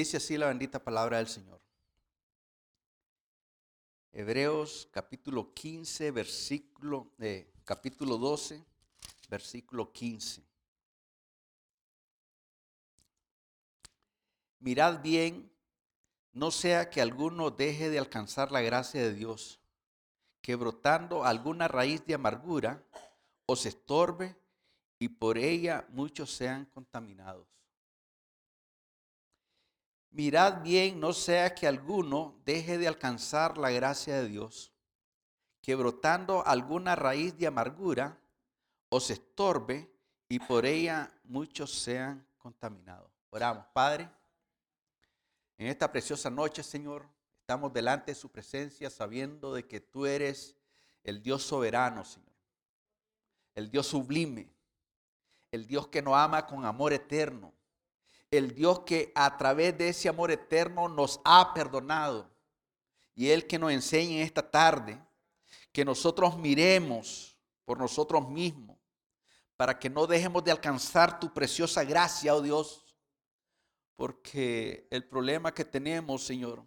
Dice así la bendita palabra del Señor. Hebreos capítulo 15, versículo, eh, capítulo 12, versículo 15. Mirad bien, no sea que alguno deje de alcanzar la gracia de Dios, que brotando alguna raíz de amargura os estorbe y por ella muchos sean contaminados. Mirad bien, no sea que alguno deje de alcanzar la gracia de Dios, que brotando alguna raíz de amargura os estorbe y por ella muchos sean contaminados. Oramos, Padre. En esta preciosa noche, Señor, estamos delante de su presencia sabiendo de que tú eres el Dios soberano, Señor. El Dios sublime. El Dios que nos ama con amor eterno el Dios que a través de ese amor eterno nos ha perdonado. Y Él que nos enseña en esta tarde que nosotros miremos por nosotros mismos para que no dejemos de alcanzar tu preciosa gracia, oh Dios. Porque el problema que tenemos, Señor,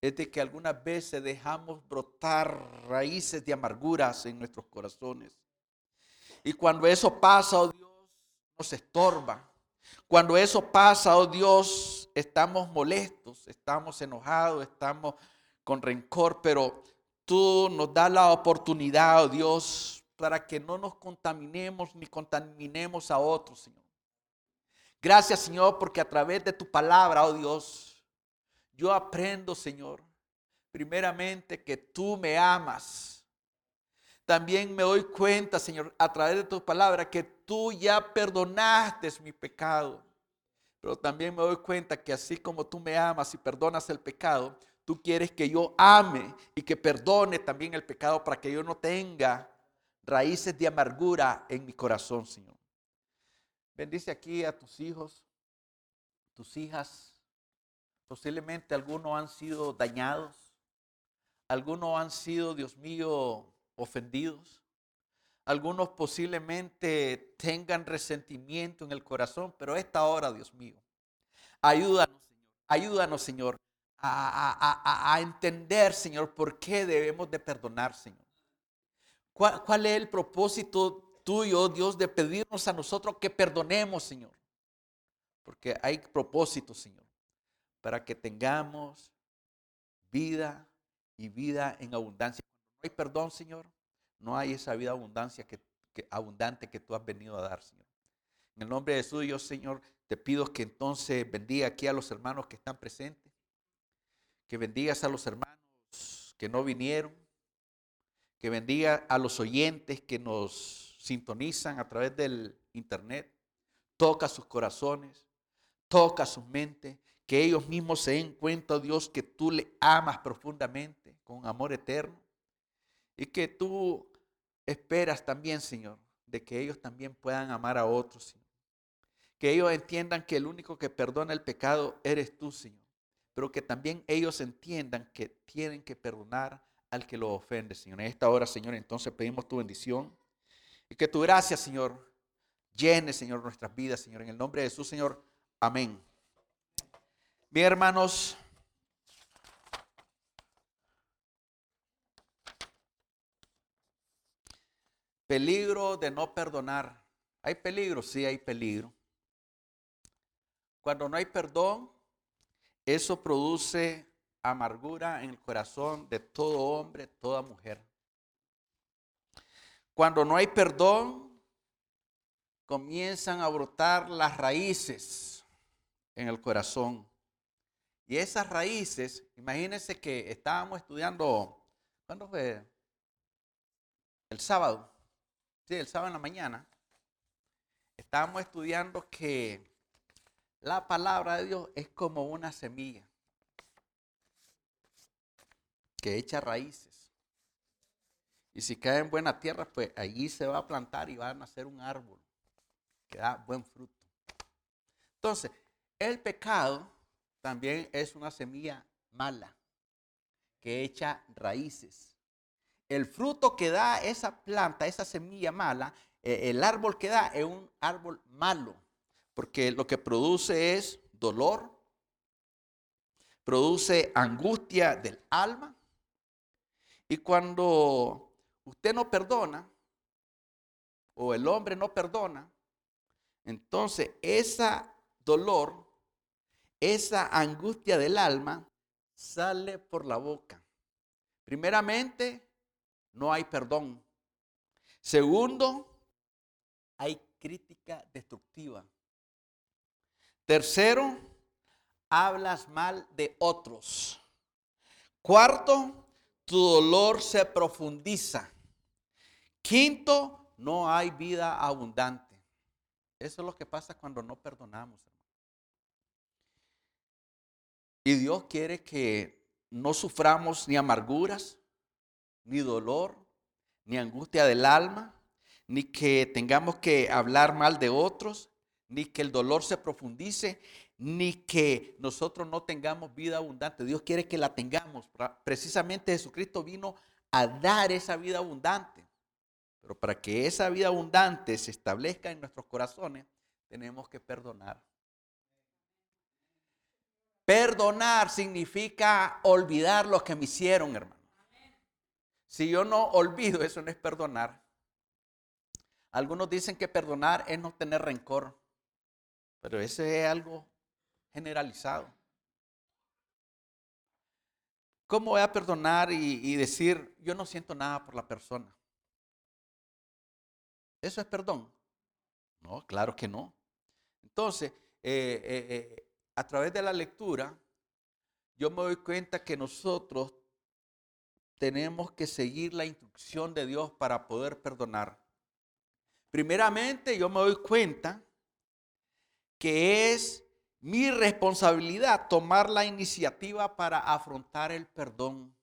es de que algunas veces dejamos brotar raíces de amarguras en nuestros corazones. Y cuando eso pasa, oh Dios, nos estorba cuando eso pasa, oh Dios, estamos molestos, estamos enojados, estamos con rencor, pero tú nos das la oportunidad, oh Dios, para que no nos contaminemos ni contaminemos a otros, Señor. Gracias, Señor, porque a través de tu palabra, oh Dios, yo aprendo, Señor, primeramente que tú me amas también me doy cuenta, Señor, a través de tu palabra, que tú ya perdonaste mi pecado. Pero también me doy cuenta que así como tú me amas y perdonas el pecado, tú quieres que yo ame y que perdone también el pecado para que yo no tenga raíces de amargura en mi corazón, Señor. Bendice aquí a tus hijos, tus hijas. Posiblemente algunos han sido dañados, algunos han sido, Dios mío, ofendidos. Algunos posiblemente tengan resentimiento en el corazón, pero esta hora, Dios mío, ayúdanos, Señor, ayúdanos, Señor, a, entender, Señor, por qué debemos de perdonar, Señor. ¿Cuál, ¿Cuál es el propósito tuyo, Dios, de pedirnos a nosotros que perdonemos, Señor? Porque hay propósito, Señor, para que tengamos vida y vida en abundancia no hay perdón, Señor, no hay esa vida abundancia que, abundante que tú has venido a dar, Señor. En el nombre de Jesús, Dios, Señor, te pido que entonces bendiga aquí a los hermanos que están presentes, que bendigas a los hermanos que no vinieron, que bendiga a los oyentes que nos sintonizan a través del internet, toca sus corazones, toca sus mentes, que ellos mismos se den cuenta, Dios, que tú le amas profundamente, con amor eterno, y que tú esperas también, Señor, de que ellos también puedan amar a otros, Señor. Que ellos entiendan que el único que perdona el pecado eres tú, Señor. Pero que también ellos entiendan que tienen que perdonar al que lo ofende, Señor. En esta hora, Señor, entonces pedimos tu bendición. Y que tu gracia, Señor, llene, Señor, nuestras vidas, Señor. En el nombre de Jesús, Señor. Amén. Bien, hermanos. Peligro de no perdonar. ¿Hay peligro? Sí, hay peligro. Cuando no hay perdón, eso produce amargura en el corazón de todo hombre, toda mujer. Cuando no hay perdón, comienzan a brotar las raíces en el corazón. Y esas raíces, imagínense que estábamos estudiando, ¿cuándo fue? El sábado el sábado en la mañana, estábamos estudiando que la palabra de Dios es como una semilla que echa raíces. Y si cae en buena tierra, pues allí se va a plantar y va a nacer un árbol que da buen fruto. Entonces, el pecado también es una semilla mala que echa raíces el fruto que da esa planta, esa semilla mala, eh, el árbol que da es un árbol malo, porque lo que produce es dolor, produce angustia del alma. Y cuando usted no perdona, o el hombre no perdona, entonces esa dolor, esa angustia del alma sale por la boca. Primeramente, no hay perdón. Segundo, hay crítica destructiva. Tercero, hablas mal de otros. Cuarto, tu dolor se profundiza. Quinto, no hay vida abundante. Eso es lo que pasa cuando no perdonamos. Y Dios quiere que no suframos ni amarguras, ni dolor, ni angustia del alma, ni que tengamos que hablar mal de otros, ni que el dolor se profundice, ni que nosotros no tengamos vida abundante. Dios quiere que la tengamos. Precisamente Jesucristo vino a dar esa vida abundante. Pero para que esa vida abundante se establezca en nuestros corazones, tenemos que perdonar. Perdonar significa olvidar lo que me hicieron, hermano. Si yo no olvido, eso no es perdonar. Algunos dicen que perdonar es no tener rencor, pero eso es algo generalizado. ¿Cómo voy a perdonar y, decir, yo no siento nada por la persona? ¿Eso es perdón? No, claro que no. Entonces, eh, eh, eh, a través de la lectura, yo me doy cuenta que nosotros tenemos que seguir la instrucción de Dios para poder perdonar. Primeramente, yo me doy cuenta que es mi responsabilidad tomar la iniciativa para afrontar el perdón.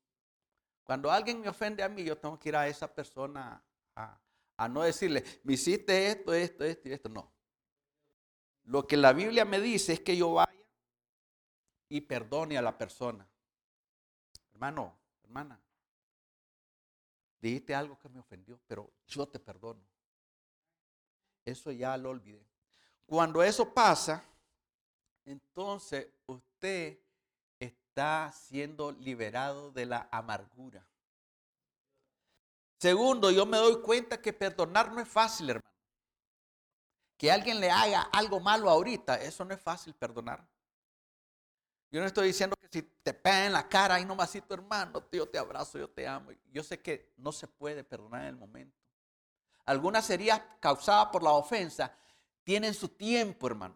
Cuando alguien me ofende a mí, yo tengo que ir a esa persona a, a no decirle, me hiciste esto, esto, esto y esto. No. Lo que la Biblia me dice es que yo vaya y perdone a la persona. Hermano, hermana, dijiste algo que me ofendió, pero yo te perdono. Eso ya lo olvidé. Cuando eso pasa, entonces usted está siendo liberado de la amargura. Segundo, yo me doy cuenta que perdonar no es fácil, hermano. Que alguien le haga algo malo ahorita, eso no es fácil perdonar. Yo no estoy diciendo que si te pega en la cara y no tu hermano, yo te abrazo, yo te amo. Yo sé que no se puede perdonar en el momento. Algunas heridas causadas por la ofensa tienen su tiempo, hermano.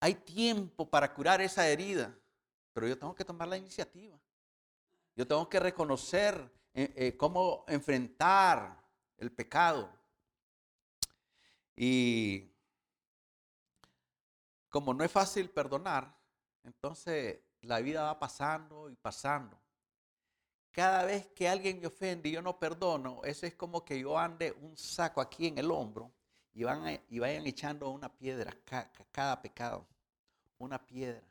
Hay tiempo para curar esa herida, pero yo tengo que tomar la iniciativa. Yo tengo que reconocer eh, eh, cómo enfrentar el pecado. Y como no es fácil perdonar, entonces la vida va pasando y pasando cada vez que alguien me ofende y yo no perdono, eso es como que yo ande un saco aquí en el hombro y, van y vayan echando una piedra, cada, cada pecado, una piedra,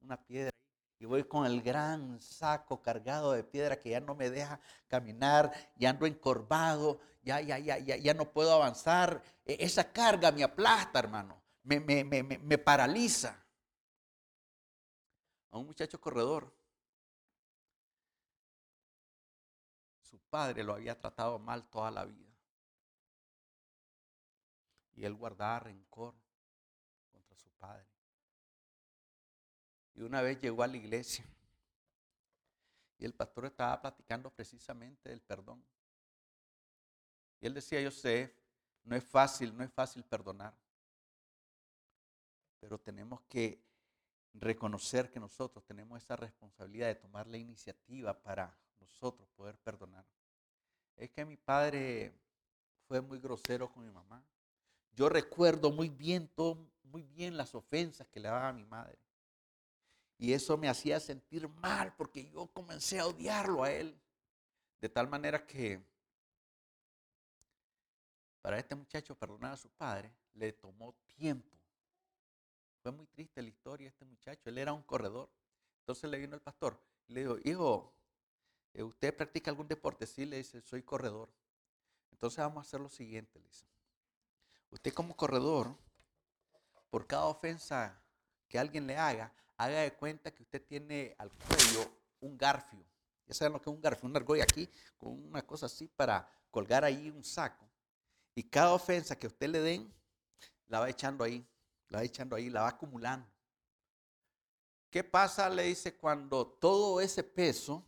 una piedra. Y voy con el gran saco cargado de piedra que ya no me deja caminar, ya ando encorvado, ya, ya, ya, ya, ya no puedo avanzar. E, esa carga me aplasta, hermano, me, me, me, me paraliza. A un muchacho corredor padre lo había tratado mal toda la vida. Y él guardaba rencor contra su padre. Y una vez llegó a la iglesia y el pastor estaba platicando precisamente del perdón. Y él decía, yo sé, no es fácil, no es fácil perdonar. Pero tenemos que reconocer que nosotros tenemos esa responsabilidad de tomar la iniciativa para nosotros poder perdonar es que mi padre fue muy grosero con mi mamá. Yo recuerdo muy bien, todo, muy bien las ofensas que le daba a mi madre. Y eso me hacía sentir mal porque yo comencé a odiarlo a él. De tal manera que para este muchacho perdonar a su padre le tomó tiempo. Fue muy triste la historia de este muchacho. Él era un corredor. Entonces le vino el pastor y le dijo, hijo, eh, ¿usted practica algún deporte? Sí, le dice, soy corredor. Entonces vamos a hacer lo siguiente, le dice. Usted como corredor, por cada ofensa que alguien le haga, haga de cuenta que usted tiene al cuello un garfio. Ya saben lo que es un garfio, un argolla aquí con una cosa así para colgar ahí un saco. Y cada ofensa que usted le den, la va echando ahí, la va echando ahí, la va acumulando. ¿Qué pasa, le dice, cuando todo ese peso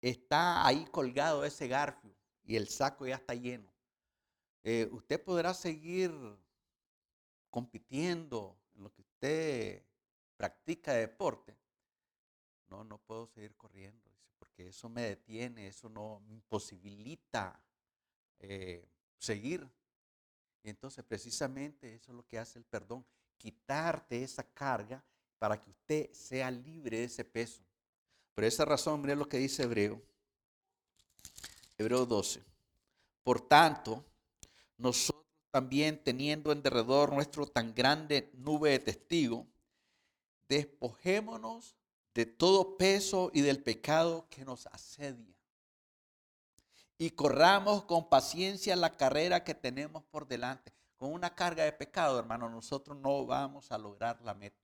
está ahí colgado, ese garfio, y el saco ya está lleno? Eh, usted podrá seguir compitiendo en lo que usted practica de deporte. No, no puedo seguir corriendo, porque eso me detiene, eso no me imposibilita eh, seguir. Entonces precisamente eso es lo que hace el perdón, quitarte esa carga para que usted sea libre de ese peso. Por esa razón, mire lo que dice Hebreo. Hebreo 12. Por tanto, nosotros también teniendo en derredor nuestro tan grande nube de testigos, despojémonos de todo peso y del pecado que nos asedia y corramos con paciencia la carrera que tenemos por delante. Con una carga de pecado, hermano, nosotros no vamos a lograr la meta.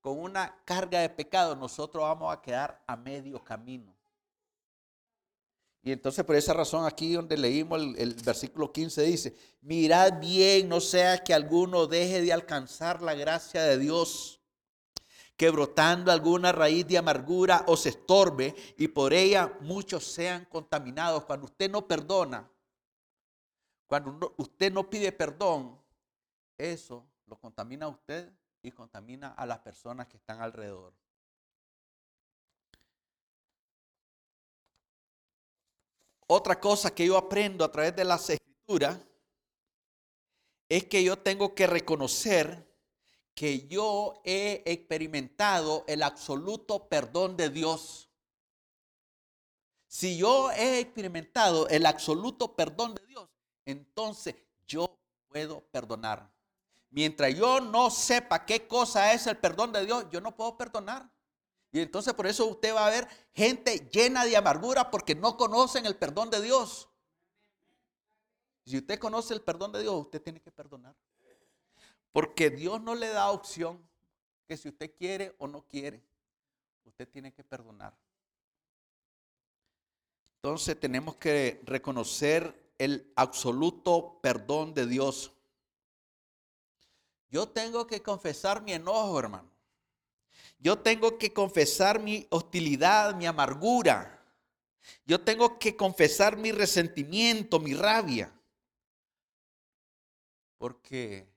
Con una carga de pecado, nosotros vamos a quedar a medio camino. Y entonces por esa razón aquí donde leímos el, el, versículo 15 dice, mirad bien, no sea que alguno deje de alcanzar la gracia de Dios que brotando alguna raíz de amargura os estorbe y por ella muchos sean contaminados. Cuando usted no perdona, cuando usted no pide perdón, eso lo contamina a usted y contamina a las personas que están alrededor. Otra cosa que yo aprendo a través de las escrituras es que yo tengo que reconocer que yo he experimentado el absoluto perdón de Dios. Si yo he experimentado el absoluto perdón de Dios, entonces yo puedo perdonar. Mientras yo no sepa qué cosa es el perdón de Dios, yo no puedo perdonar. Y entonces por eso usted va a ver gente llena de amargura porque no conocen el perdón de Dios. Si usted conoce el perdón de Dios, usted tiene que perdonar. Porque Dios no le da opción que si usted quiere o no quiere, usted tiene que perdonar. Entonces tenemos que reconocer el absoluto perdón de Dios. Yo tengo que confesar mi enojo, hermano. Yo tengo que confesar mi hostilidad, mi amargura. Yo tengo que confesar mi resentimiento, mi rabia. Porque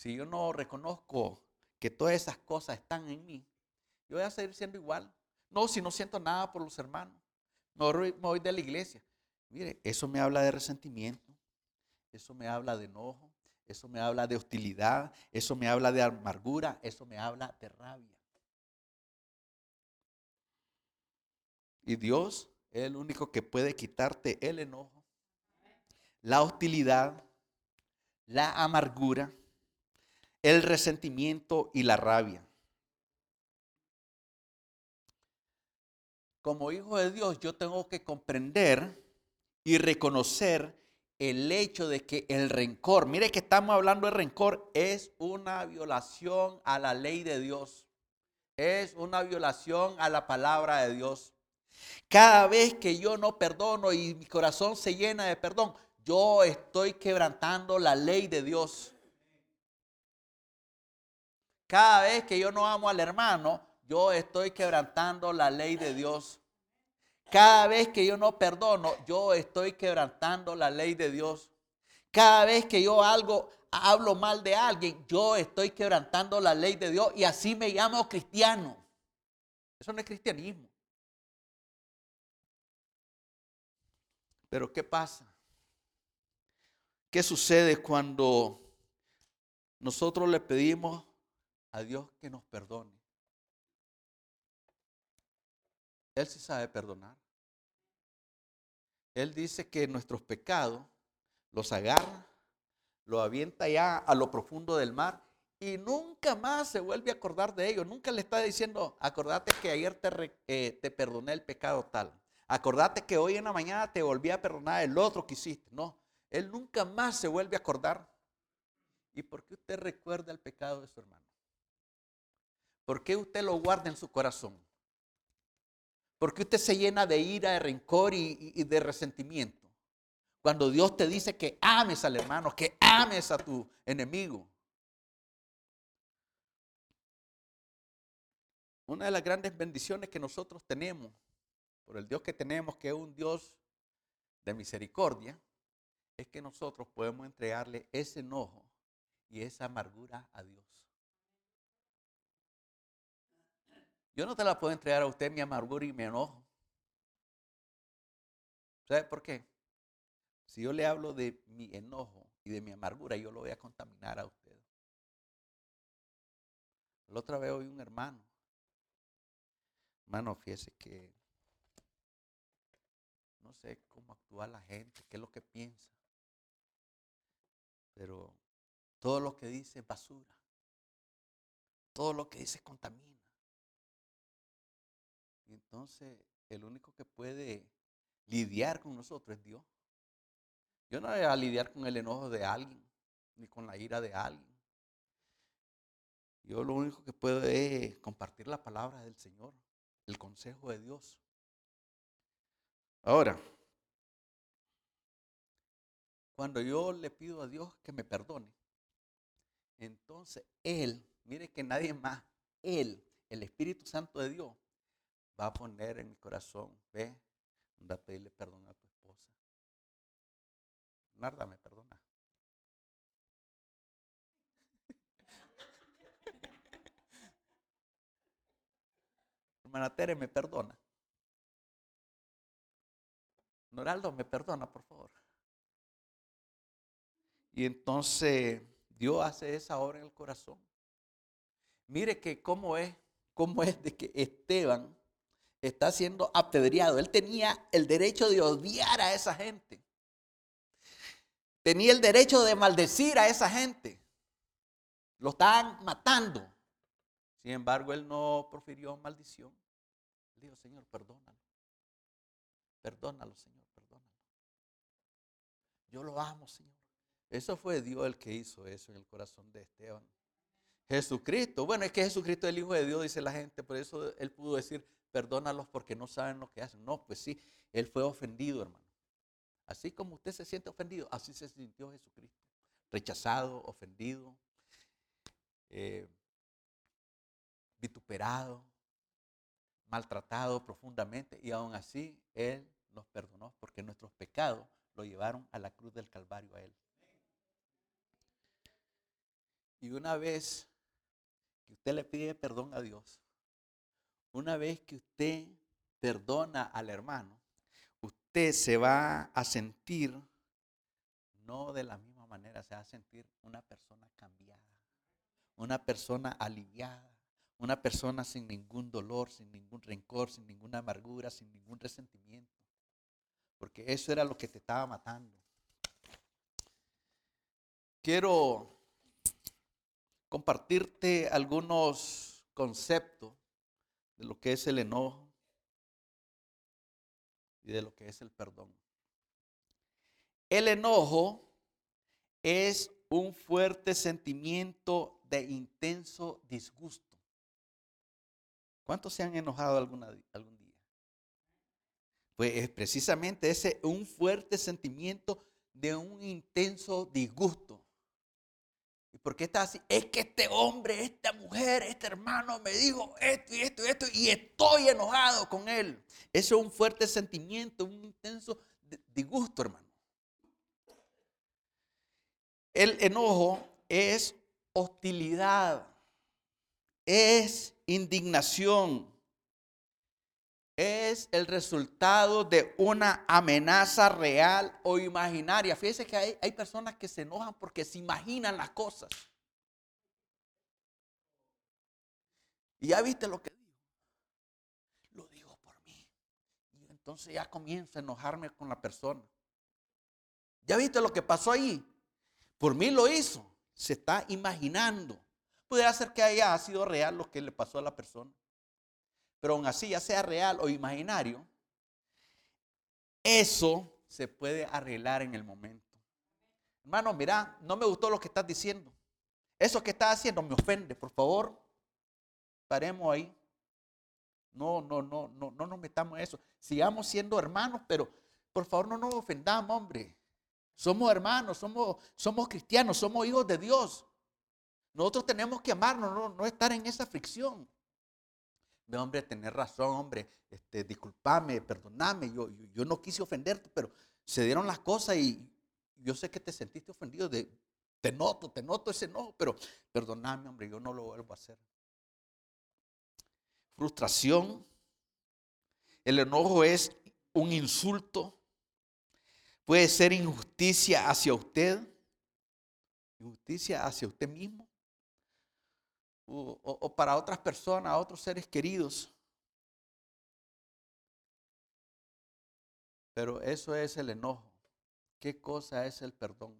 si yo no reconozco que todas esas cosas están en mí, yo voy a seguir siendo igual. No, si no siento nada por los hermanos, no me voy de la iglesia. Mire, eso me habla de resentimiento, eso me habla de enojo, eso me habla de hostilidad, eso me habla de amargura, eso me habla de rabia. Y Dios es el único que puede quitarte el enojo, la hostilidad, la amargura el resentimiento y la rabia. Como hijo de Dios, yo tengo que comprender y reconocer el hecho de que el rencor, mire que estamos hablando de rencor, es una violación a la ley de Dios. Es una violación a la palabra de Dios. Cada vez que yo no perdono y mi corazón se llena de perdón, yo estoy quebrantando la ley de Dios. Cada vez que yo no amo al hermano, yo estoy quebrantando la ley de Dios. Cada vez que yo no perdono, yo estoy quebrantando la ley de Dios. Cada vez que yo algo hablo mal de alguien, yo estoy quebrantando la ley de Dios y así me llamo cristiano. Eso no es cristianismo. Pero ¿qué pasa? ¿Qué sucede cuando nosotros le pedimos a Dios que nos perdone. Él sí sabe perdonar. Él dice que nuestros pecados los agarra, los avienta ya a lo profundo del mar y nunca más se vuelve a acordar de ellos. Nunca le está diciendo, acordate que ayer te, eh, te perdoné el pecado tal. Acordate que hoy en la mañana te volví a perdonar el otro que hiciste. No, Él nunca más se vuelve a acordar. ¿Y por qué usted recuerda el pecado de su hermano? ¿Por qué usted lo guarda en su corazón? ¿Por qué usted se llena de ira, de rencor y, y de resentimiento? Cuando Dios te dice que ames al hermano, que ames a tu enemigo. Una de las grandes bendiciones que nosotros tenemos, por el Dios que tenemos, que es un Dios de misericordia, es que nosotros podemos entregarle ese enojo y esa amargura a Dios. Yo no te la puedo entregar a usted mi amargura y mi enojo. ¿Sabe por qué? Si yo le hablo de mi enojo y de mi amargura, yo lo voy a contaminar a usted. La otra vez oí un hermano. Hermano, fíjese que no sé cómo actúa la gente, qué es lo que piensa. Pero todo lo que dice es basura. Todo lo que dice contamina. Entonces el único que puede lidiar con nosotros es Dios. Yo no voy a lidiar con el enojo de alguien, ni con la ira de alguien. Yo lo único que puedo es compartir la palabra del Señor, el consejo de Dios. Ahora, cuando yo le pido a Dios que me perdone, entonces Él, mire que nadie más, Él, el Espíritu Santo de Dios, va a poner en mi corazón, ve, va a pedirle perdón a tu Narda me perdona. Hermana Tere me perdona. Noraldo me perdona, por favor. Y entonces Dios hace esa obra en el corazón. Mire que cómo es, cómo es de que Esteban está siendo apedreado. Él tenía el derecho de odiar a esa gente tenía el derecho de maldecir a esa gente. Lo estaban matando. Sin embargo, él no profirió maldición. dijo, Señor, perdónalo. Perdónalo, Señor, perdónalo. Yo lo amo, Señor. Eso fue Dios el que hizo eso en el corazón de Esteban. Jesucristo. Bueno, es que Jesucristo es el Hijo de Dios, dice la gente. Por eso él pudo decir, perdónalos porque no saben lo que hacen. No, pues sí, él fue ofendido, hermano. Así como usted se siente ofendido, así se sintió Jesucristo. Rechazado, ofendido, eh, vituperado, maltratado profundamente y aún así Él nos perdonó porque nuestros pecados lo llevaron a la cruz del Calvario a Él. Y una vez que usted le pide perdón a Dios, una vez que usted perdona al hermano, usted se va a sentir no de la misma manera, se va a sentir una persona cambiada, una persona aliviada, una persona sin ningún dolor, sin ningún rencor, sin ninguna amargura, sin ningún resentimiento. Porque eso era lo que te estaba matando. Quiero compartirte algunos conceptos de lo que es el enojo y de lo que es el perdón. El enojo es un fuerte sentimiento de intenso disgusto. ¿Cuántos se han enojado alguna, algún día? Pues es precisamente ese un fuerte sentimiento de un intenso disgusto. ¿Y por qué está así? Es que este hombre, esta mujer, este hermano me dijo esto y esto y esto y estoy enojado con él. Eso es un fuerte sentimiento, un intenso disgusto, hermano. El enojo es hostilidad, es indignación, es el resultado de una amenaza real o imaginaria. Fíjese que hay, hay personas que se enojan porque se imaginan las cosas. Y ya viste lo que dijo. Lo digo por mí. Y entonces ya comienza a enojarme con la persona. Ya viste lo que pasó ahí. Por mí lo hizo. Se está imaginando. Pudiera ser que haya sido real lo que le pasó a la persona pero aún así, ya sea real o imaginario, eso se puede arreglar en el momento. Hermano, mira, no me gustó lo que estás diciendo. Eso que estás haciendo me ofende, por favor. paremos ahí. No, no, no, no, no nos metamos en eso. Sigamos siendo hermanos, pero por favor no nos ofendamos, hombre. Somos hermanos, somos, somos cristianos, somos hijos de Dios. Nosotros tenemos que amarnos, no, no estar en esa fricción. Hombre, tener razón, hombre, este, disculpame, perdoname, yo, yo, no quise ofenderte, pero se dieron las cosas y yo sé que te sentiste ofendido, te noto, te noto ese no, pero perdoname, hombre, yo no lo vuelvo a hacer. Frustración. El enojo es un insulto. Puede ser injusticia hacia usted, injusticia hacia usted mismo o, para otras personas, otros seres queridos. Pero eso es el enojo. ¿Qué cosa es el perdón?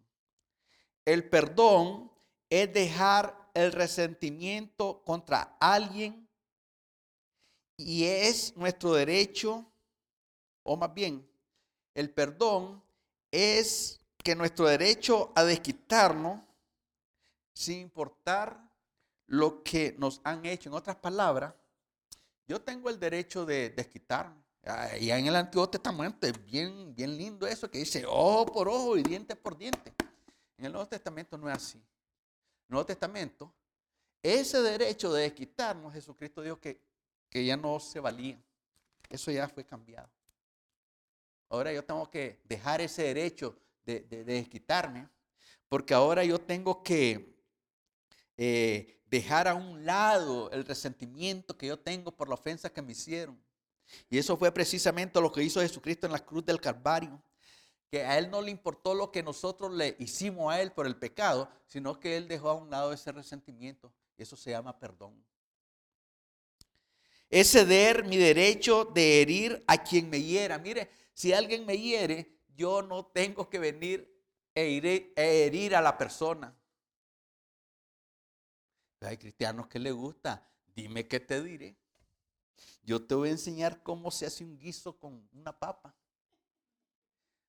El perdón es dejar el resentimiento contra alguien y es nuestro derecho, o más bien, el perdón es que nuestro derecho a desquitarnos sin importar lo que nos han hecho. En otras palabras, yo tengo el derecho de desquitarme. Y en el Antiguo Testamento es bien, bien lindo eso que dice ojo por ojo y diente por diente. En el Nuevo Testamento no es así. Nuevo Testamento, ese derecho de desquitarnos, Jesucristo dijo que, ya no se valía. Eso ya fue cambiado. Ahora yo tengo que dejar ese derecho de, de desquitarme, porque ahora yo tengo que eh, dejar a un lado el resentimiento que yo tengo por la ofensa que me hicieron. Y eso fue precisamente lo que hizo Jesucristo en la cruz del Calvario. Que a Él no le importó lo que nosotros le hicimos a Él por el pecado, sino que Él dejó a un lado ese resentimiento. Eso se llama perdón. Es ceder mi derecho de herir a quien me hiera. Mire, si alguien me hiere, yo no tengo que venir e, e herir a la persona. Hay cristianos que le gusta. Dime qué te diré. Yo te voy a enseñar cómo se hace un guiso con una papa.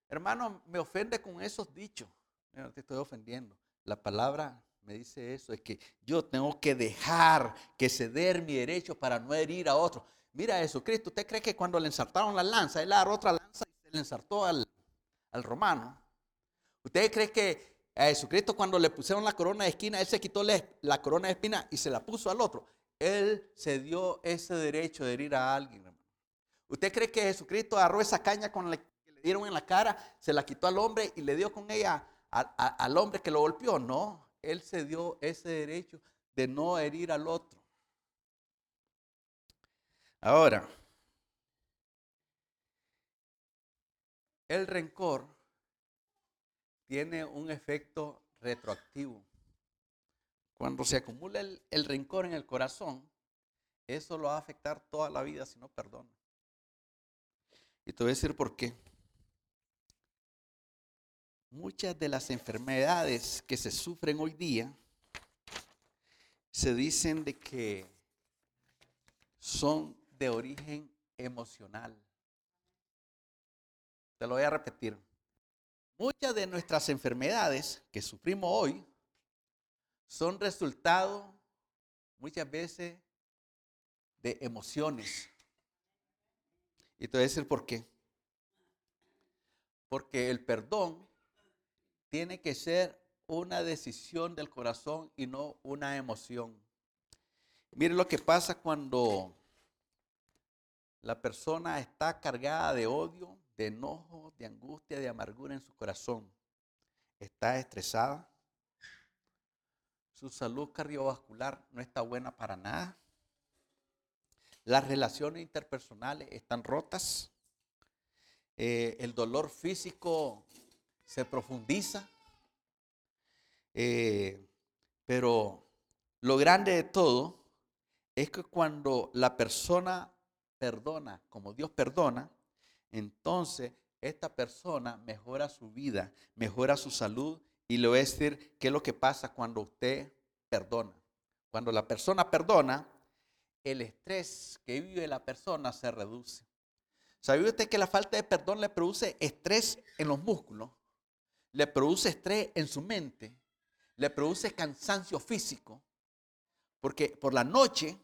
Hermano, me ofende con esos dichos. No te estoy ofendiendo. La palabra me dice eso, es que yo tengo que dejar que ceder mi derecho para no herir a otro. Mira Jesucristo, ¿usted cree que cuando le ensartaron la lanza, él agarró otra lanza y se le ensartó al, al romano? ¿Usted cree que a Jesucristo cuando le pusieron la corona de esquina, Él se quitó la corona de espina y se la puso al otro. Él se dio ese derecho de herir a alguien. ¿Usted cree que Jesucristo agarró esa caña con la que le dieron en la cara, se la quitó al hombre y le dio con ella al hombre que lo golpeó? No, Él se dio ese derecho de no herir al otro. Ahora, el rencor tiene un efecto retroactivo. Cuando se acumula el, rencor en el corazón, eso lo va a afectar toda la vida si no perdona. Y te voy a decir por qué. Muchas de las enfermedades que se sufren hoy día se dicen de que son de origen emocional. Te lo voy a repetir. Muchas de nuestras enfermedades que sufrimos hoy son resultado muchas veces de emociones. Y te voy a decir por qué. Porque el perdón tiene que ser una decisión del corazón y no una emoción. Mire lo que pasa cuando la persona está cargada de odio, de enojo, de angustia, de amargura en su corazón. Está estresada. Su salud cardiovascular no está buena para nada. Las relaciones interpersonales están rotas. Eh, el dolor físico se profundiza. Eh, pero lo grande de todo es que cuando la persona perdona como Dios perdona, entonces esta persona mejora su vida, mejora su salud y le voy a decir qué es lo que pasa cuando usted perdona. Cuando la persona perdona, el estrés que vive la persona se reduce. ¿Sabía usted que la falta de perdón le produce estrés en los músculos? Le produce estrés en su mente, le produce cansancio físico, porque por la noche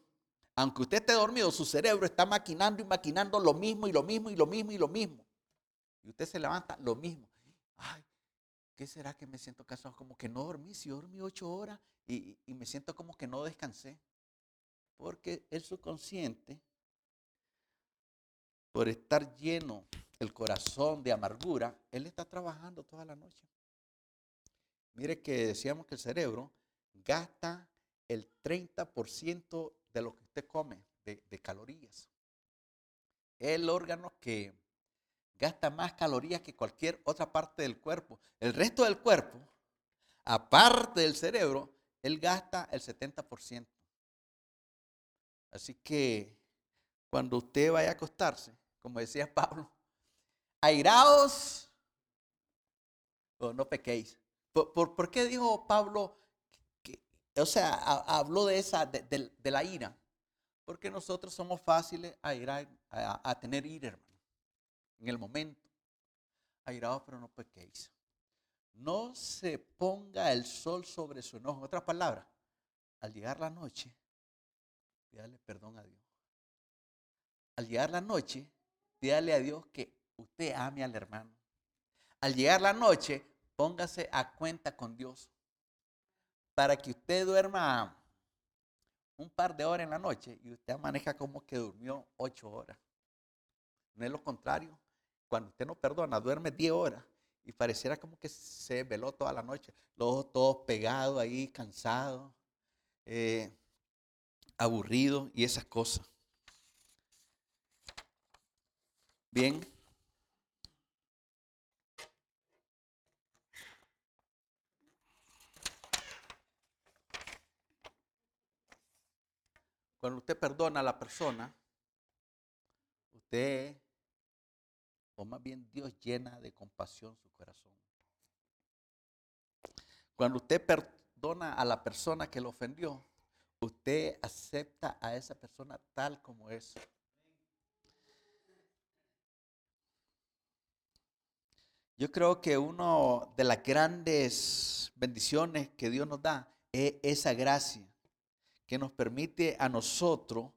Aunque usted esté dormido, su cerebro está maquinando y maquinando lo mismo y lo mismo y lo mismo y lo mismo. Y usted se levanta, lo mismo. Ay, ¿qué será que me siento cansado? Como que no dormí, si dormí ocho horas y, y me siento como que no descansé. Porque el subconsciente, por estar lleno el corazón de amargura, él está trabajando toda la noche. Mire que decíamos que el cerebro gasta el 30% de lo que usted come de, calorías. El órgano que gasta más calorías que cualquier otra parte del cuerpo. El resto del cuerpo, aparte del cerebro, él gasta el 70%. Así que cuando usted vaya a acostarse, como decía Pablo, airaos o no pequéis. ¿Por, qué dijo Pablo, o sea, habló de esa, de, la ira? Porque nosotros somos fáciles a, ir a, tener ira, hermano, en el momento. Airaos, pero no pequéis. No se ponga el sol sobre su enojo. En otras palabras, al llegar la noche, pídale perdón a Dios. Al llegar la noche, pídale a Dios que usted ame al hermano. Al llegar la noche, póngase a cuenta con Dios para que usted duerma un par de horas en la noche y usted maneja como que durmió ocho horas. No es lo contrario. Cuando usted no perdona, duerme diez horas y pareciera como que se veló toda la noche. Los ojos todos pegados ahí, cansados, eh, aburridos y esas cosas. Bien. Cuando usted perdona a la persona, usted, o más bien Dios llena de compasión su corazón. Cuando usted perdona a la persona que lo ofendió, usted acepta a esa persona tal como es. Yo creo que una de las grandes bendiciones que Dios nos da es esa gracia que nos permite a nosotros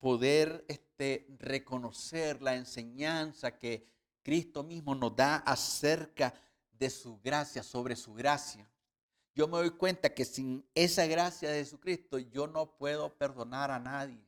poder este, reconocer la enseñanza que Cristo mismo nos da acerca de su gracia, sobre su gracia. Yo me doy cuenta que sin esa gracia de Jesucristo yo no puedo perdonar a nadie,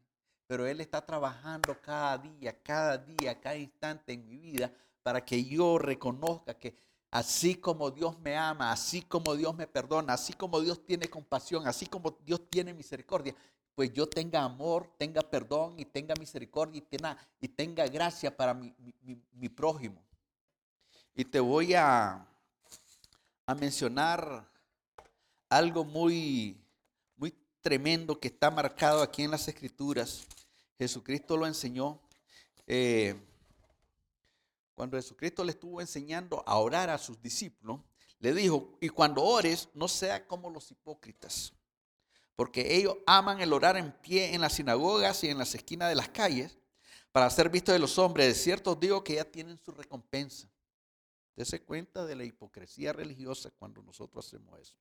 pero Él está trabajando cada día, cada día, cada instante en mi vida para que yo reconozca que así como Dios me ama, así como Dios me perdona, así como Dios tiene compasión, así como Dios tiene misericordia, pues yo tenga amor, tenga perdón y tenga misericordia y tenga, y tenga gracia para mi, prójimo. Y te voy a, a mencionar algo muy, muy tremendo que está marcado aquí en las escrituras. Jesucristo lo enseñó. Eh, cuando Jesucristo le estuvo enseñando a orar a sus discípulos, le dijo, y cuando ores, no sea como los hipócritas, porque ellos aman el orar en pie en las sinagogas y en las esquinas de las calles para ser vistos de los hombres. De cierto digo que ya tienen su recompensa. Dese cuenta de la hipocresía religiosa cuando nosotros hacemos eso.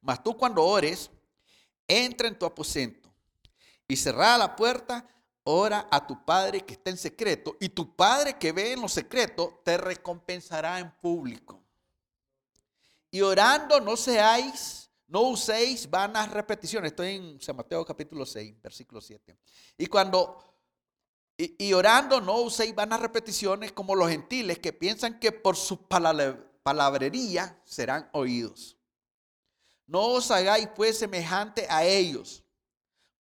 Mas tú cuando ores, entra en tu aposento y cerrada la puerta, ora a tu Padre que está en secreto, y tu Padre que ve en lo secreto te recompensará en público. Y orando no seáis, no uséis vanas repeticiones. Estoy en San Mateo capítulo 6, versículo 7. Y cuando y, orando no uséis vanas repeticiones como los gentiles que piensan que por su palabrería serán oídos. No os hagáis pues semejante a ellos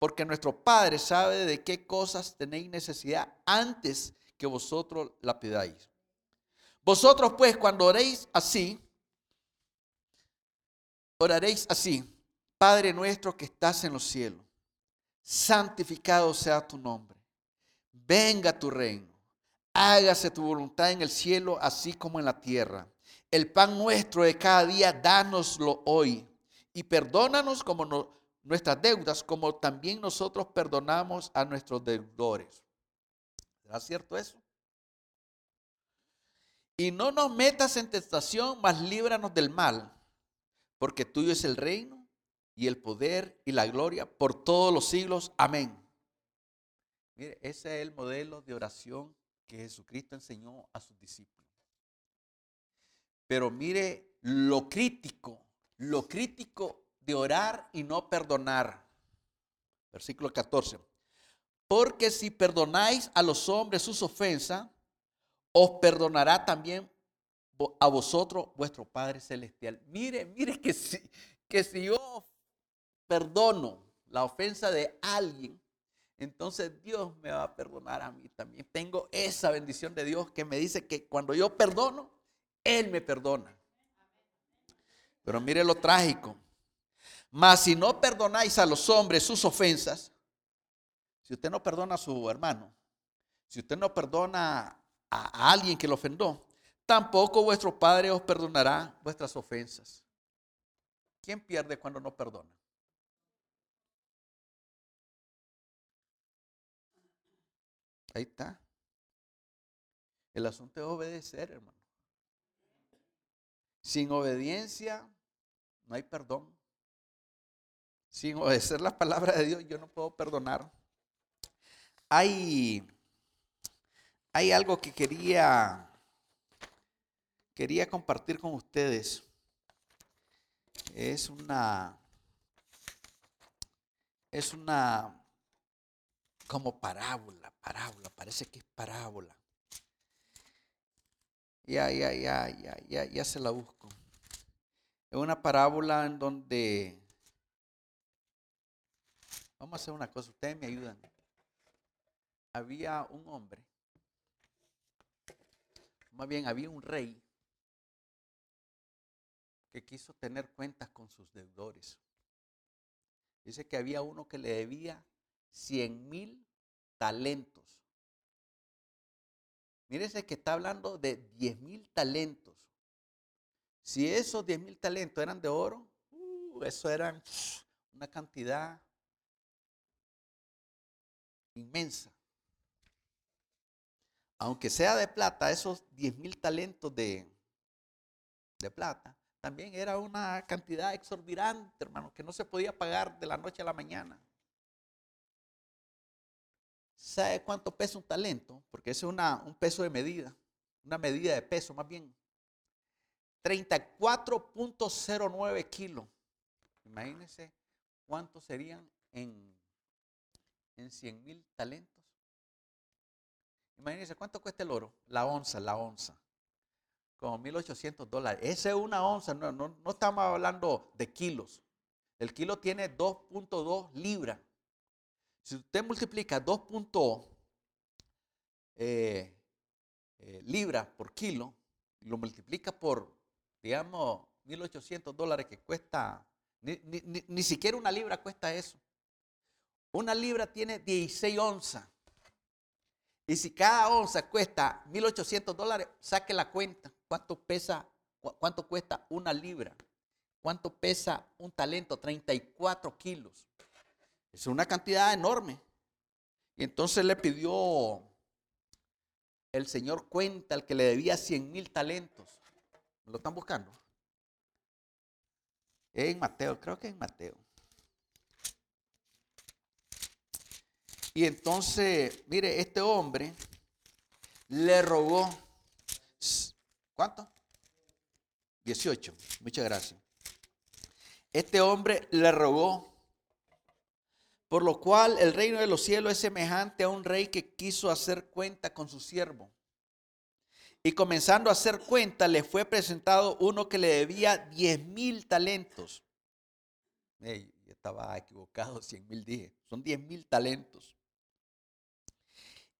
porque nuestro Padre sabe de qué cosas tenéis necesidad antes que vosotros la pidáis. Vosotros pues cuando oréis así, oraréis así, Padre nuestro que estás en los cielos, santificado sea tu nombre, venga tu reino, hágase tu voluntad en el cielo así como en la tierra. El pan nuestro de cada día, dánoslo hoy y perdónanos como nos nuestras deudas como también nosotros perdonamos a nuestros deudores. ¿Será cierto eso? Y no nos metas en tentación, mas líbranos del mal, porque tuyo es el reino y el poder y la gloria por todos los siglos. Amén. Mire, ese es el modelo de oración que Jesucristo enseñó a sus discípulos. Pero mire lo crítico, lo crítico de orar y no perdonar. Versículo 14. Porque si perdonáis a los hombres sus ofensas, os perdonará también a vosotros vuestro Padre Celestial. Mire, mire que si, que si yo perdono la ofensa de alguien, entonces Dios me va a perdonar a mí también. Tengo esa bendición de Dios que me dice que cuando yo perdono, Él me perdona. Pero mire lo trágico. Mas si no perdonáis a los hombres sus ofensas, si usted no perdona a su hermano, si usted no perdona a alguien que lo ofendó, tampoco vuestro Padre os perdonará vuestras ofensas. ¿Quién pierde cuando no perdona? Ahí está. El asunto es obedecer, hermano. Sin obediencia no hay perdón. Sin obedecer la palabra de Dios yo no puedo perdonar. Hay, hay algo que quería, quería compartir con ustedes. Es una, es una como parábola, parábola, parece que es parábola. Ya, ya, ya, ya, ya, ya se la busco. Es una parábola en donde... Vamos a hacer una cosa, ustedes me ayudan. Había un hombre, más bien había un rey que quiso tener cuentas con sus deudores. Dice que había uno que le debía 100 mil talentos. Mírese que está hablando de 10 mil talentos. Si esos 10 mil talentos eran de oro, uh, eso eran una cantidad inmensa. Aunque sea de plata, esos 10 mil talentos de, de plata, también era una cantidad exorbitante, hermano, que no se podía pagar de la noche a la mañana. ¿Sabe cuánto pesa un talento? Porque ese es una, un peso de medida, una medida de peso más bien. 34.09 kilos. Imagínense cuántos serían en, en 100 mil talentos. Imagínense cuánto cuesta el oro. La onza, la onza. Como 1.800 dólares. Esa es una onza, no, estamos hablando de kilos. El kilo tiene 2.2 libras. Si usted multiplica 2. Eh, eh, libras por kilo, lo multiplica por, digamos, 1.800 dólares que cuesta, ni, siquiera una libra cuesta eso. Una libra tiene 16 onzas. Y si cada onza cuesta 1.800 dólares, saque la cuenta. ¿Cuánto pesa, cuánto cuesta una libra? ¿Cuánto pesa un talento? 34 kilos. Es una cantidad enorme. Y entonces le pidió el Señor cuenta al que le debía 100 mil talentos. ¿Lo están buscando? en Mateo, creo que en Mateo. Y entonces, mire, este hombre le rogó, ¿cuánto? 18, muchas gracias. Este hombre le rogó por lo cual el reino de los cielos es semejante a un rey que quiso hacer cuenta con su siervo. Y comenzando a hacer cuenta, le fue presentado uno que le debía 10 mil talentos. estaba equivocado, 100 mil dije. Son 10 mil talentos.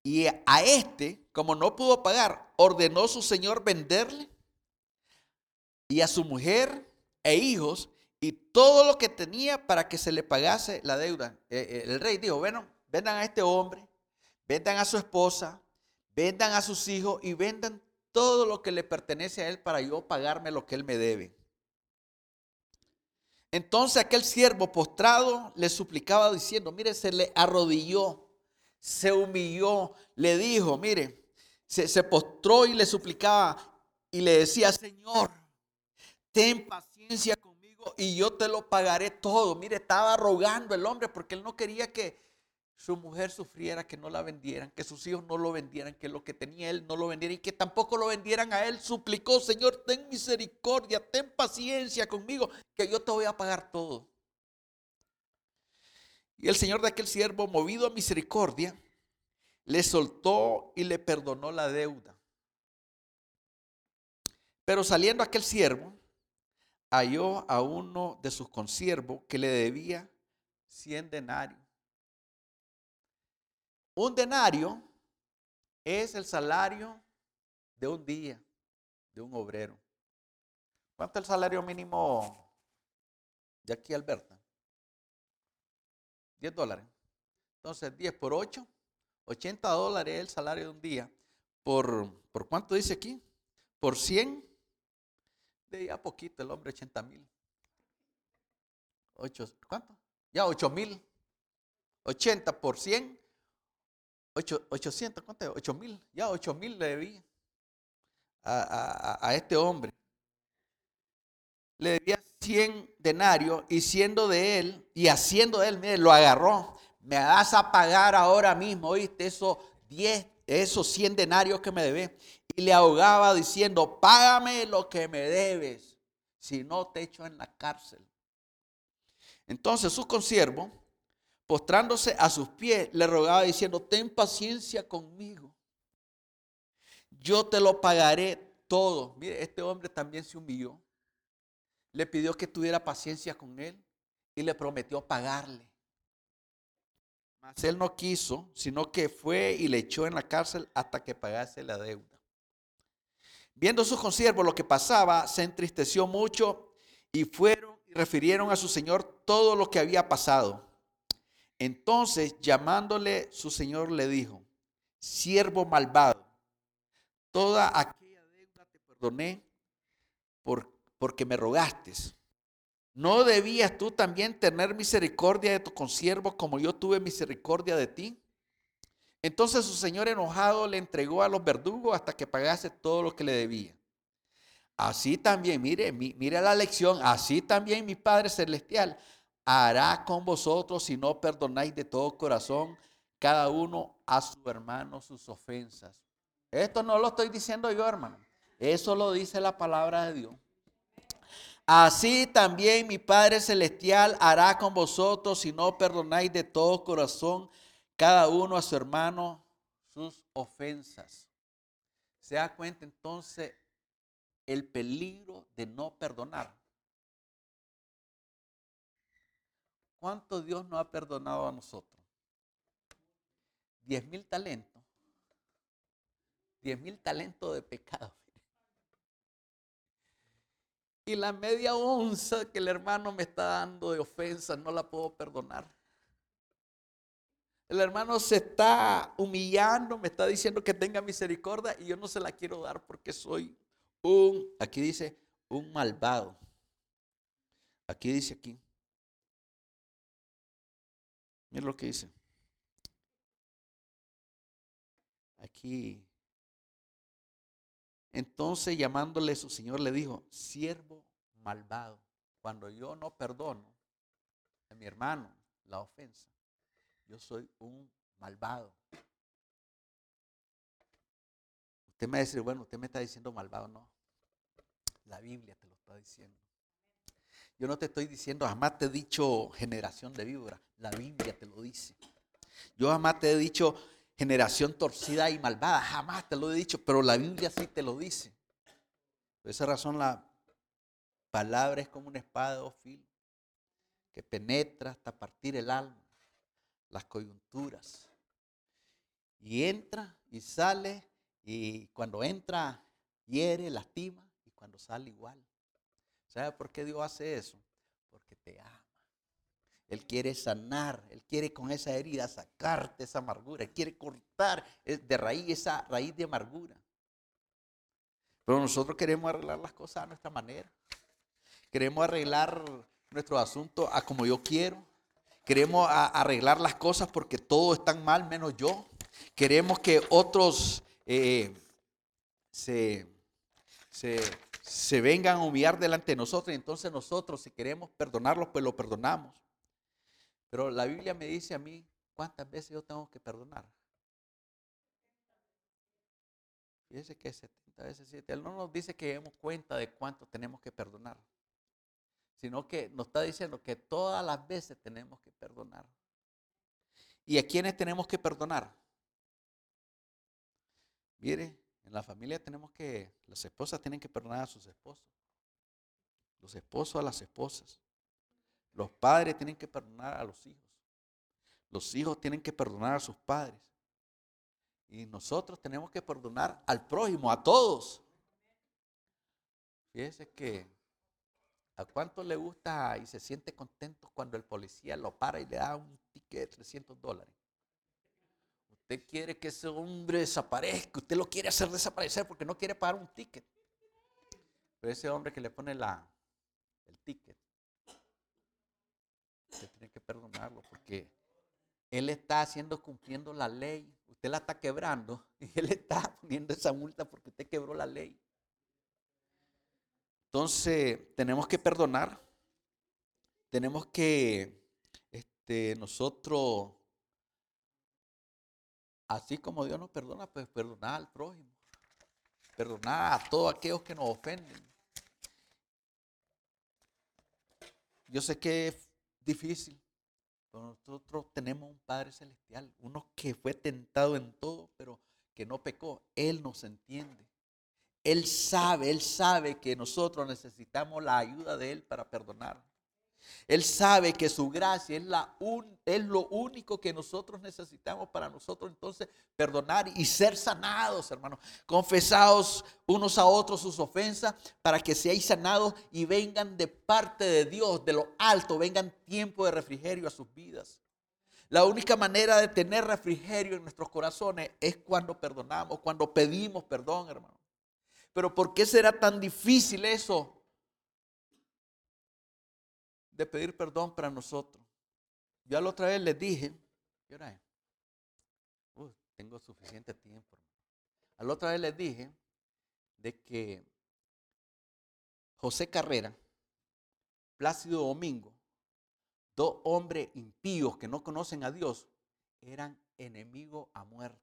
Y a este, como no pudo pagar, ordenó su señor venderle y a su mujer e hijos y todo lo que tenía para que se le pagase la deuda. Eh, eh, el rey dijo, bueno, vendan a este hombre, vendan a su esposa, vendan a sus hijos y vendan todo lo que le pertenece a él para yo pagarme lo que él me debe. Entonces aquel siervo postrado le suplicaba diciendo, mire, se le arrodilló, se humilló, le dijo, mire, se, se postró y le suplicaba y le decía, Señor, ten paciencia conmigo y yo te lo pagaré todo. Mire, estaba rogando el hombre porque él no quería que, su mujer sufriera que no la vendieran, que sus hijos no lo vendieran, que lo que tenía él no lo vendiera y que tampoco lo vendieran a él, suplicó, Señor, ten misericordia, ten paciencia conmigo, que yo te voy a pagar todo. Y el Señor de aquel siervo, movido a misericordia, le soltó y le perdonó la deuda. Pero saliendo aquel siervo, halló a uno de sus consiervos que le debía 100 denarios. Un denario es el salario de un día, de un obrero. ¿Cuánto es el salario mínimo de aquí, Alberta? 10 dólares. Entonces, 10 por 8, 80 dólares es el salario de un día. ¿Por, ¿por cuánto dice aquí? Por 100, de ya poquito el hombre, 80 mil. ¿Cuánto? Ya 8 mil. 80 por 100, 800, ¿cuánto? 8 mil, ya 8 mil le debía a, este hombre. Le debía 100 denarios y siendo de él, y haciendo de él, mire, lo agarró. Me vas a pagar ahora mismo, ¿oíste? Esos 10, esos 100 denarios que me debes. Y le ahogaba diciendo, págame lo que me debes, si no te echo en la cárcel. Entonces su consiervo postrándose a sus pies, le rogaba diciendo, ten paciencia conmigo. Yo te lo pagaré todo. Mire, este hombre también se humilló. Le pidió que tuviera paciencia con él y le prometió pagarle. Mas él no quiso, sino que fue y le echó en la cárcel hasta que pagase la deuda. Viendo sus consiervos lo que pasaba, se entristeció mucho y fueron y refirieron a su señor todo lo que había pasado. Entonces, llamándole su señor, le dijo, siervo malvado, toda aquella deuda te perdoné porque me rogaste. ¿No debías tú también tener misericordia de tu consiervo como yo tuve misericordia de ti? Entonces su señor enojado le entregó a los verdugos hasta que pagase todo lo que le debía. Así también, mire, mire la lección, así también mi Padre Celestial hará con vosotros si no perdonáis de todo corazón cada uno a su hermano sus ofensas. Esto no lo estoy diciendo yo, hermano. Eso lo dice la palabra de Dios. Así también mi Padre Celestial hará con vosotros si no perdonáis de todo corazón cada uno a su hermano sus ofensas. ¿Se da cuenta entonces el peligro de no perdonar? ¿Cuánto Dios nos ha perdonado a nosotros? Diez mil talentos. Diez mil talentos de pecado. Y la media onza que el hermano me está dando de ofensa no la puedo perdonar. El hermano se está humillando, me está diciendo que tenga misericordia y yo no se la quiero dar porque soy un, aquí dice, un malvado. Aquí dice aquí, Mira lo que dice. Aquí. Entonces llamándole su señor le dijo, siervo malvado, cuando yo no perdono a mi hermano la ofensa, yo soy un malvado. Usted me dice, bueno, usted me está diciendo malvado, no. La Biblia te lo está diciendo. Yo no te estoy diciendo, jamás te he dicho generación de víbora. La Biblia te lo dice. Yo jamás te he dicho generación torcida y malvada. Jamás te lo he dicho, pero la Biblia sí te lo dice. Por esa razón la palabra es como una espada de dos filos que penetra hasta partir el alma, las coyunturas. Y entra y sale y cuando entra hiere, lastima y cuando sale igual. ¿Sabe por qué Dios hace eso? Porque te ama. Él quiere sanar, Él quiere con esa herida sacarte esa amargura, Él quiere cortar de raíz esa raíz de amargura. Pero nosotros queremos arreglar las cosas a nuestra manera. Queremos arreglar nuestro asunto a como yo quiero. Queremos arreglar las cosas porque todo está mal menos yo. Queremos que otros eh, se, se se vengan a humillar delante de nosotros y entonces nosotros si queremos perdonarlos, pues lo perdonamos. Pero la Biblia me dice a mí ¿cuántas veces yo tengo que perdonar? Fíjese que 70 veces 7. Él no nos dice que demos cuenta de cuánto tenemos que perdonar, sino que nos está diciendo que todas las veces tenemos que perdonar. ¿Y a quiénes tenemos que perdonar? Mire, en la familia tenemos que, las esposas tienen que perdonar a sus esposos, los esposos a las esposas, los padres tienen que perdonar a los hijos, los hijos tienen que perdonar a sus padres, y nosotros tenemos que perdonar al prójimo, a todos. Fíjese que a cuánto le gusta y se siente contento cuando el policía lo para y le da un ticket de 300 dólares. Usted quiere que ese hombre desaparezca, usted lo quiere hacer desaparecer porque no quiere pagar un ticket. Pero ese hombre que le pone la, el ticket, usted tiene que perdonarlo porque él está haciendo cumpliendo la ley usted la está quebrando y él está poniendo esa multa porque usted quebró la ley. Entonces, tenemos que perdonar. Tenemos que este, nosotros, así como Dios nos perdona, pues perdonar al prójimo. Perdonar a todos aquellos que nos ofenden. Yo sé que difícil, nosotros tenemos un Padre Celestial, uno que fue tentado en todo, pero que no pecó. Él nos entiende. Él sabe, Él sabe que nosotros necesitamos la ayuda de Él para perdonar. Él sabe que su gracia es, la es lo único que nosotros necesitamos para nosotros entonces perdonar y ser sanados, hermanos. Confesados unos a otros sus ofensas para que seáis sanados y vengan de parte de Dios, de lo alto, vengan tiempo de refrigerio a sus vidas. La única manera de tener refrigerio en nuestros corazones es cuando perdonamos, cuando pedimos perdón, hermano. Pero ¿por qué será tan difícil eso? De pedir perdón para nosotros. Yo la otra vez les dije, ¿qué hora es? tengo suficiente tiempo. A la otra vez les dije de que José Carrera, Plácido Domingo, dos hombres impíos que no conocen a Dios, eran enemigos a muerte.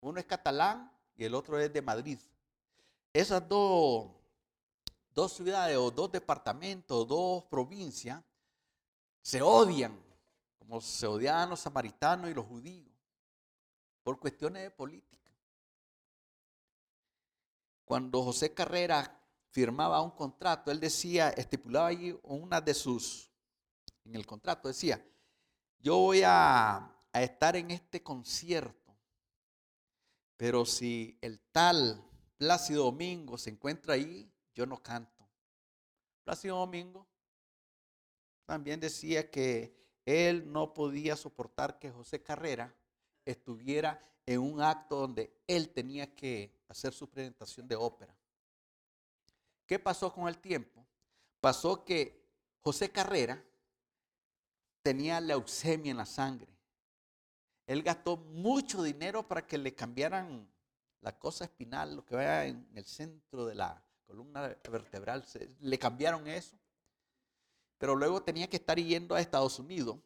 Uno es catalán y el otro es de Madrid. Esas dos dos ciudades o dos departamentos, dos provincias, se odian, como se odiaban los samaritanos y los judíos, por cuestiones de política. Cuando José Carrera firmaba un contrato, él decía, estipulaba allí una de sus, en el contrato decía, yo voy a, a estar en este concierto, pero si el tal Plácido Domingo se encuentra ahí, yo no canto. Plácido Domingo también decía que él no podía soportar que José Carrera estuviera en un acto donde él tenía que hacer su presentación de ópera. ¿Qué pasó con el tiempo? Pasó que José Carrera tenía leucemia en la sangre. Él gastó mucho dinero para que le cambiaran la cosa espinal, lo que vaya en el centro de la, columna vertebral, le cambiaron eso. Pero luego tenía que estar yendo a Estados Unidos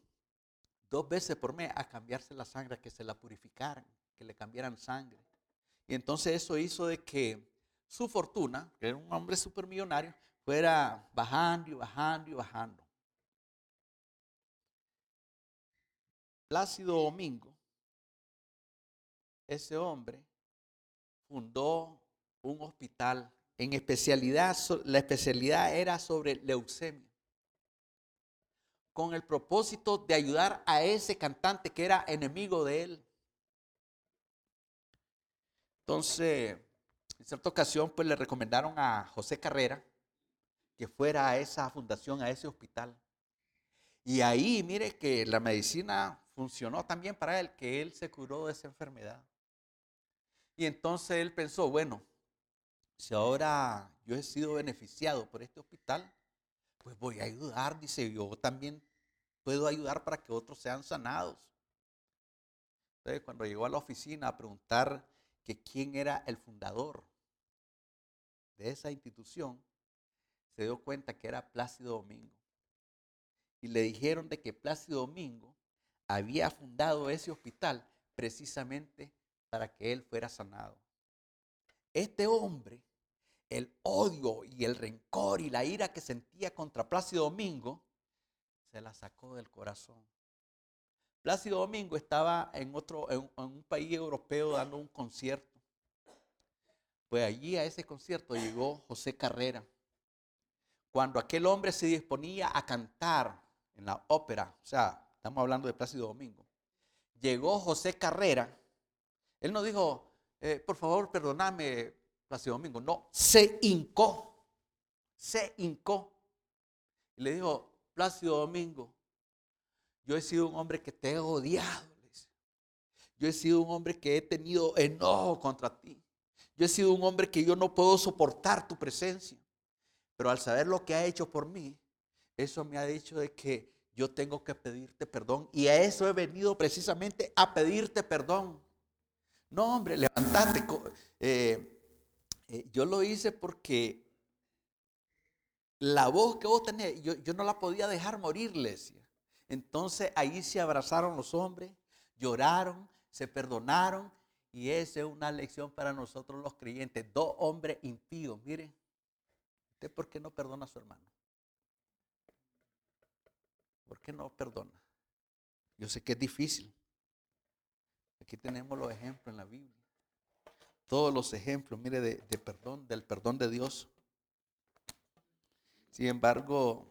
dos veces por mes a cambiarse la sangre, que se la purificaran, que le cambiaran sangre. Y entonces eso hizo de que su fortuna, que era un hombre supermillonario, fuera bajando y bajando y bajando. Plácido Domingo, ese hombre, fundó un hospital en especialidad, la especialidad era sobre leucemia, con el propósito de ayudar a ese cantante que era enemigo de él. Entonces, en cierta ocasión, pues le recomendaron a José Carrera que fuera a esa fundación, a ese hospital. Y ahí, mire que la medicina funcionó también para él, que él se curó de esa enfermedad. Y entonces él pensó, bueno, si ahora yo he sido beneficiado por este hospital, pues voy a ayudar, dice, yo también puedo ayudar para que otros sean sanados. Entonces, cuando llegó a la oficina a preguntar que quién era el fundador de esa institución, se dio cuenta que era Plácido Domingo. Y le dijeron de que Plácido Domingo había fundado ese hospital precisamente para que él fuera sanado. Este hombre, el odio y el rencor y la ira que sentía contra Plácido Domingo, se la sacó del corazón. Plácido Domingo estaba en otro, en, un país europeo dando un concierto. Pues allí a ese concierto llegó José Carrera. Cuando aquel hombre se disponía a cantar en la ópera, o sea, estamos hablando de Plácido Domingo, llegó José Carrera. Él no dijo, eh, por favor, perdóname, Plácido Domingo. No, se hincó, se hincó. Y le dijo, Plácido Domingo, yo he sido un hombre que te he odiado. Yo he sido un hombre que he tenido enojo contra ti. Yo he sido un hombre que yo no puedo soportar tu presencia. Pero al saber lo que ha hecho por mí, eso me ha dicho de que yo tengo que pedirte perdón. Y a eso he venido precisamente a pedirte perdón. No, hombre, levantate. Eh, eh, yo lo hice porque la voz que vos tenés, yo, no la podía dejar morir, decía. Entonces ahí se abrazaron los hombres, lloraron, se perdonaron y esa es una lección para nosotros los creyentes. Dos hombres impíos, miren, ¿usted por qué no perdona a su hermano? ¿Por qué no perdona? Yo sé que es difícil. Aquí tenemos los ejemplos en la Biblia. Todos los ejemplos, mire, de, perdón, del perdón de Dios. Sin embargo,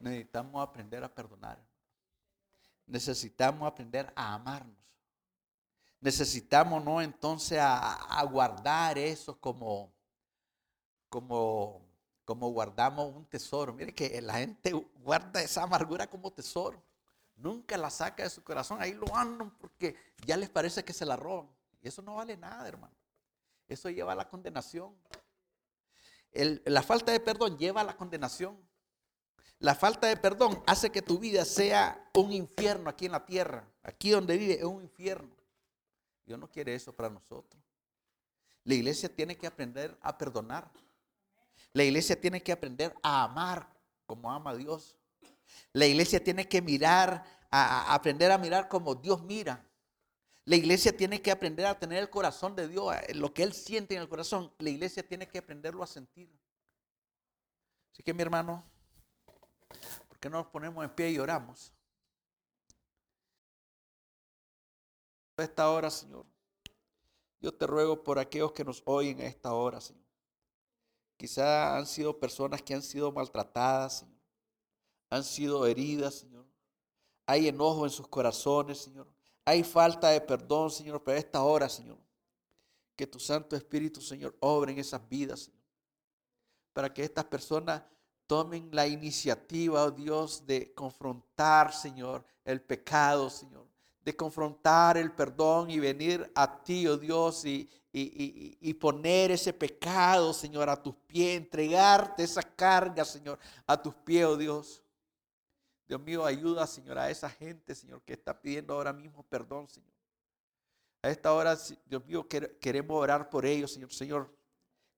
necesitamos aprender a perdonar. Necesitamos aprender a amarnos. Necesitamos, ¿no? Entonces a, guardar eso como, como, como guardamos un tesoro. Mire que la gente guarda esa amargura como tesoro. Nunca la saca de su corazón. Ahí lo andan porque ya les parece que se la roban. Eso no vale nada, hermano. Eso lleva a la condenación. la falta de perdón lleva a la condenación. La falta de perdón hace que tu vida sea un infierno aquí en la tierra. Aquí donde vive es un infierno. Dios no quiere eso para nosotros. La iglesia tiene que aprender a perdonar. La iglesia tiene que aprender a amar como ama Dios. La iglesia tiene que mirar, a, aprender a mirar como Dios mira. La iglesia tiene que aprender a tener el corazón de Dios, lo que Él siente en el corazón. La iglesia tiene que aprenderlo a sentir. Así que mi hermano, ¿Por qué no nos ponemos en pie y oramos? A esta hora, Señor, yo te ruego por aquellos que nos oyen a esta hora, Señor. Quizá han sido personas que han sido maltratadas, Señor. Han sido heridas, Señor. Hay enojo en sus corazones, Señor. Hay falta de perdón, Señor, pero esta hora, Señor. Que tu Santo Espíritu, Señor, obre en esas vidas, Señor. Para que estas personas tomen la iniciativa, oh Dios, de confrontar, Señor, el pecado, Señor, de confrontar el perdón y venir a ti, oh Dios, y, y, poner ese pecado, Señor, a tus pies, entregarte esa carga, Señor, a tus pies, oh Dios. Dios mío, ayuda, Señor, a esa gente, Señor, que está pidiendo ahora mismo perdón, Señor. A esta hora, Dios mío, queremos orar por ellos, Señor. Señor,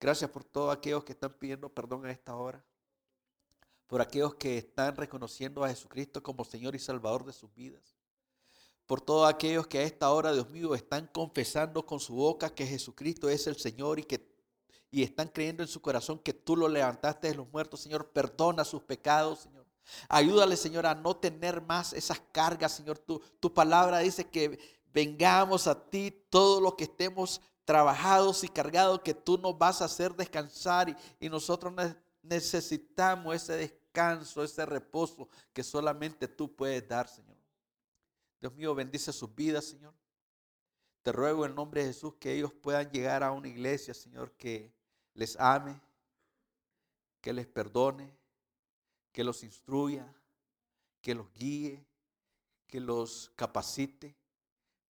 gracias por todos aquellos que están pidiendo perdón a esta hora por aquellos que están reconociendo a Jesucristo como Señor y Salvador de sus vidas, por todos aquellos que a esta hora, Dios mío, están confesando con su boca que Jesucristo es el Señor y que y están creyendo en su corazón que tú lo levantaste de los muertos, Señor, perdona sus pecados, Señor. Ayúdale, Señor, a no tener más esas cargas, Señor. Tu, tu palabra dice que vengamos a ti todo lo que estemos trabajados y cargados, que tú nos vas a hacer descansar y, y nosotros necesitamos ese descanso, ese reposo que solamente tú puedes dar, Señor. Dios mío, bendice sus vidas, Señor. Te ruego en nombre de Jesús que ellos puedan llegar a una iglesia, Señor, que les ame, que les perdone, que los instruya, que los guíe, que los capacite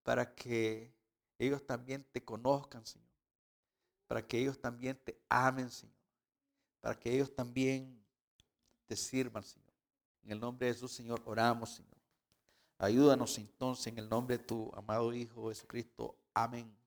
para que ellos también te conozcan, Señor. Para que ellos también te amen, Señor. Para que ellos también te sirvan, Señor. En el nombre de Jesús, Señor, oramos, Señor. Ayúdanos entonces en el nombre de tu amado Hijo Jesucristo. Amén.